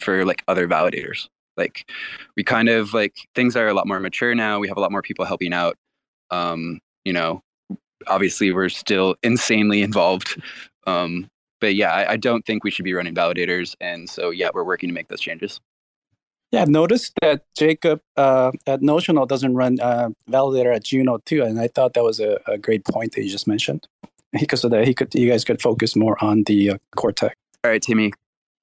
for like other validators. Like we kind of like things are a lot more mature now. We have a lot more people helping out um, you know, obviously we're still insanely involved. Um, but yeah, I, I don't think we should be running validators. And so, yeah, we're working to make those changes. Yeah, I've noticed that Jacob uh, at Notional doesn't run uh, validator at Juno too, and I thought that was a, a great point that you just mentioned. Because so that he could, you guys could focus more on the uh, core tech. All right, Timmy,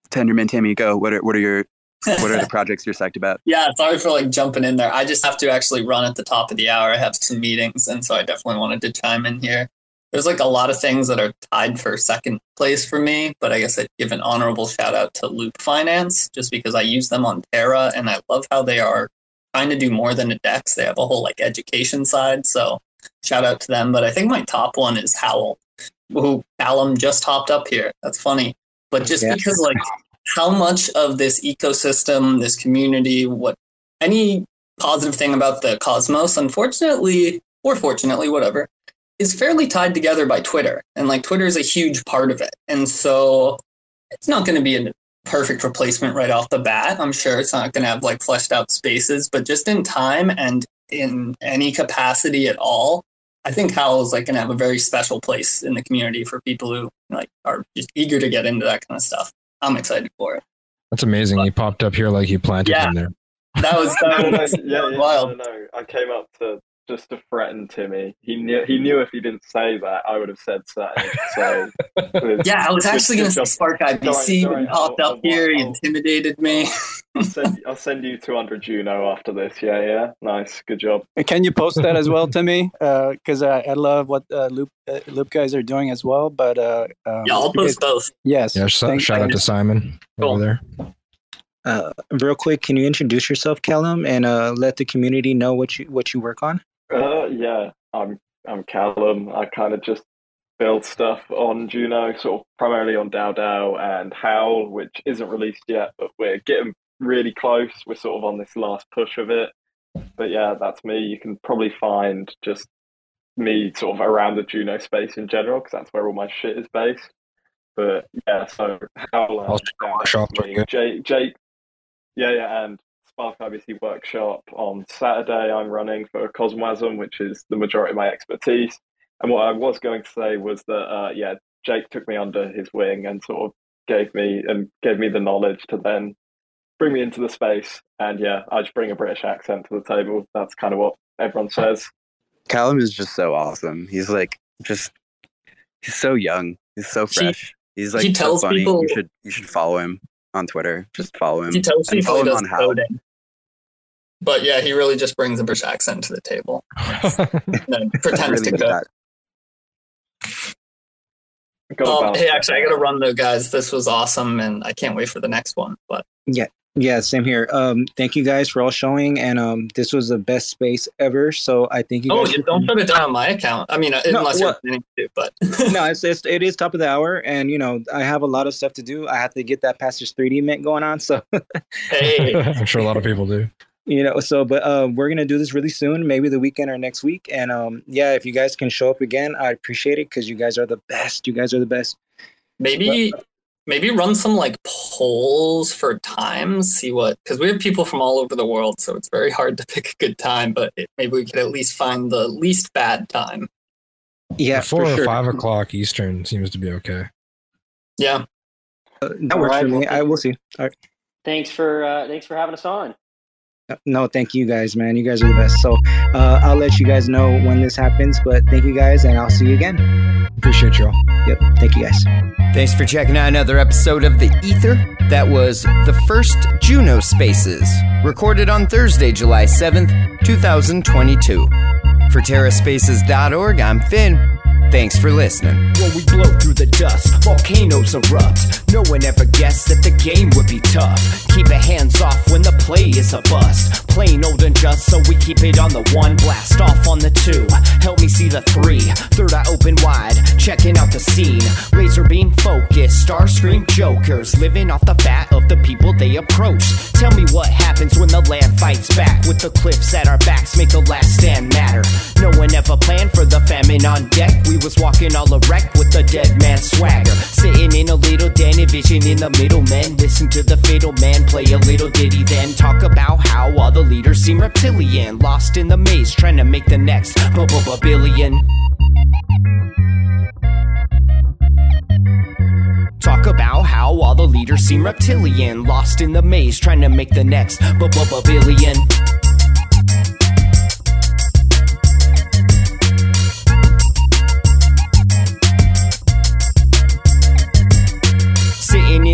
Tendermint, Timmy, go. What are, what are your what are the projects you're psyched about? Yeah, sorry for like jumping in there. I just have to actually run at the top of the hour. I have some meetings, and so I definitely wanted to chime in here. There's like a lot of things that are tied for second place for me, but I guess I'd give an honorable shout out to Loop Finance just because I use them on Terra and I love how they are trying to do more than a DEX. They have a whole like education side, so shout out to them. But I think my top one is Howl, who Callum just hopped up here. That's funny, but just because like how much of this ecosystem, this community, what any positive thing about the cosmos, unfortunately, or fortunately, whatever, is fairly tied together by Twitter. And like Twitter is a huge part of it. And so it's not going to be a perfect replacement right off the bat. I'm sure it's not going to have like fleshed out spaces, but just in time and in any capacity at all, I think Howl is like going to have a very special place in the community for people who like are just eager to get into that kind of stuff. I'm excited for it. That's amazing. He popped up here like you planted Yeah. him there. That was, that was yeah, yeah, wild. No, no, I came up to just to threaten Timmy. He knew he knew if he didn't say that, I would have said something. So with- Yeah, I was actually going to say Spark IBC, Sorry, but he popped I'll- up here, he I'll- intimidated me. I'll send, I'll send you 200 Juno after this. Yeah, yeah. Nice. Good job. Can you post that as well to me? Because I, I love what uh, Loop uh, Loop guys are doing as well. But uh, um, Yeah, I'll you guys- post both. Yes. Yeah, sh- thank- shout out to Simon Cool. over there. Uh, real quick, can you introduce yourself, Callum, and uh, let the community know what you what you work on? Uh, yeah, I'm I'm Callum. I kind of just build stuff on Juno, sort of primarily on DAO DAO and Howl, which isn't released yet, but we're getting really close. We're sort of on this last push of it. But yeah, that's me. You can probably find just me sort of around the Juno space in general, because that's where all my shit is based. But yeah, so Howl and Also, DAO workshops DAO are me. good. Jake, Jake, yeah, yeah, and Spark IBC workshop on Saturday. I'm running for CosmWasm, which is the majority of my expertise. And what I was going to say was that, uh, yeah, Jake took me under his wing and sort of gave me and gave me the knowledge to then bring me into the space. And yeah, I just bring a British accent to the table. That's kind of what everyone says. Callum is just so awesome. He's like just he's so young. He's so He- fresh. he's like he so tells funny. people- you should you should follow him on Twitter. Just follow him. He tells and follow him on Howl. coding. But yeah, he really just brings a British accent to the table. And pretends Really to good code. at Um, hey, actually, I got to run though, guys. This was awesome, and I can't wait for the next one. But Yeah, same here. Um, thank you guys for all showing, and um, this was the best space ever. So I think you oh, guys. you don't put it down on my account. I mean, uh, No, unless you're what- planning to. But no, it's, it's it is top of the hour, and you know I have a lot of stuff to do. I have to get that Passage 3D mint going on, so hey, I'm sure a lot of people do. you know. So, but uh, we're gonna do this really soon, maybe the weekend or next week. And um, yeah, if you guys can show up again, I appreciate it because you guys are the best. You guys are the best. maybe maybe run some like polls for times. See what because we have people from all over the world, so it's very hard to pick a good time. But it, maybe we could at least find the least bad time. Yeah, Four for or sure. five o'clock Eastern seems to be okay. Yeah, Uh, that works Alright, for me. I will see. All right. Thanks for uh, thanks for having us on. No, thank you guys, man. You guys are the best. So uh, I'll let you guys know when this happens. But thank you guys, and I'll see you again. Appreciate y'all. Yep. Thank you guys. Thanks for checking out another episode of The Ether. That was the first Juno Spaces, recorded on Thursday, July 7th, 2022. For TerraSpaces.org, I'm Finn. Thanks for listening. When we blow through the dust, volcanoes erupt. No one ever guessed that the game would be tough. Keep your hands off when the play is a bust. Plain old and just, so we keep it on the one. Blast off on the two. Help me see the three. Third eye open wide, checking out the scene. Laser beam focus, star scream jokers. Living off the fat of the people they approach. Tell me what happens when the land fights back. With the cliffs at our backs, make the last stand matter. No one ever planned for the famine on deck. We was walking all erect with a dead man swagger. Sitting in a little den, envisioning the middlemen. Listen to the fatal man play a little ditty, then talk about how all the leaders seem reptilian. Lost in the maze, trying to make the next billion. Talk about how all the leaders seem reptilian. Lost in the maze, trying to make the next billion. Sitting in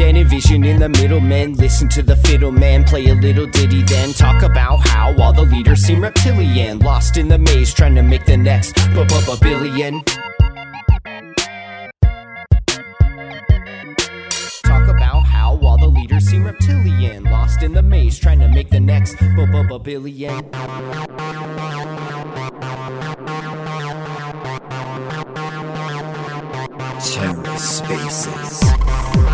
In a little den, envisioning the middlemen. Listen to the fiddle man play a little ditty, then talk about how all the leaders seem reptilian. Lost in the maze, trying to make the next b- b- billion. Talk about how all the leaders seem reptilian. Lost in the maze, trying to make the next b- b- billion. TerraSpaces.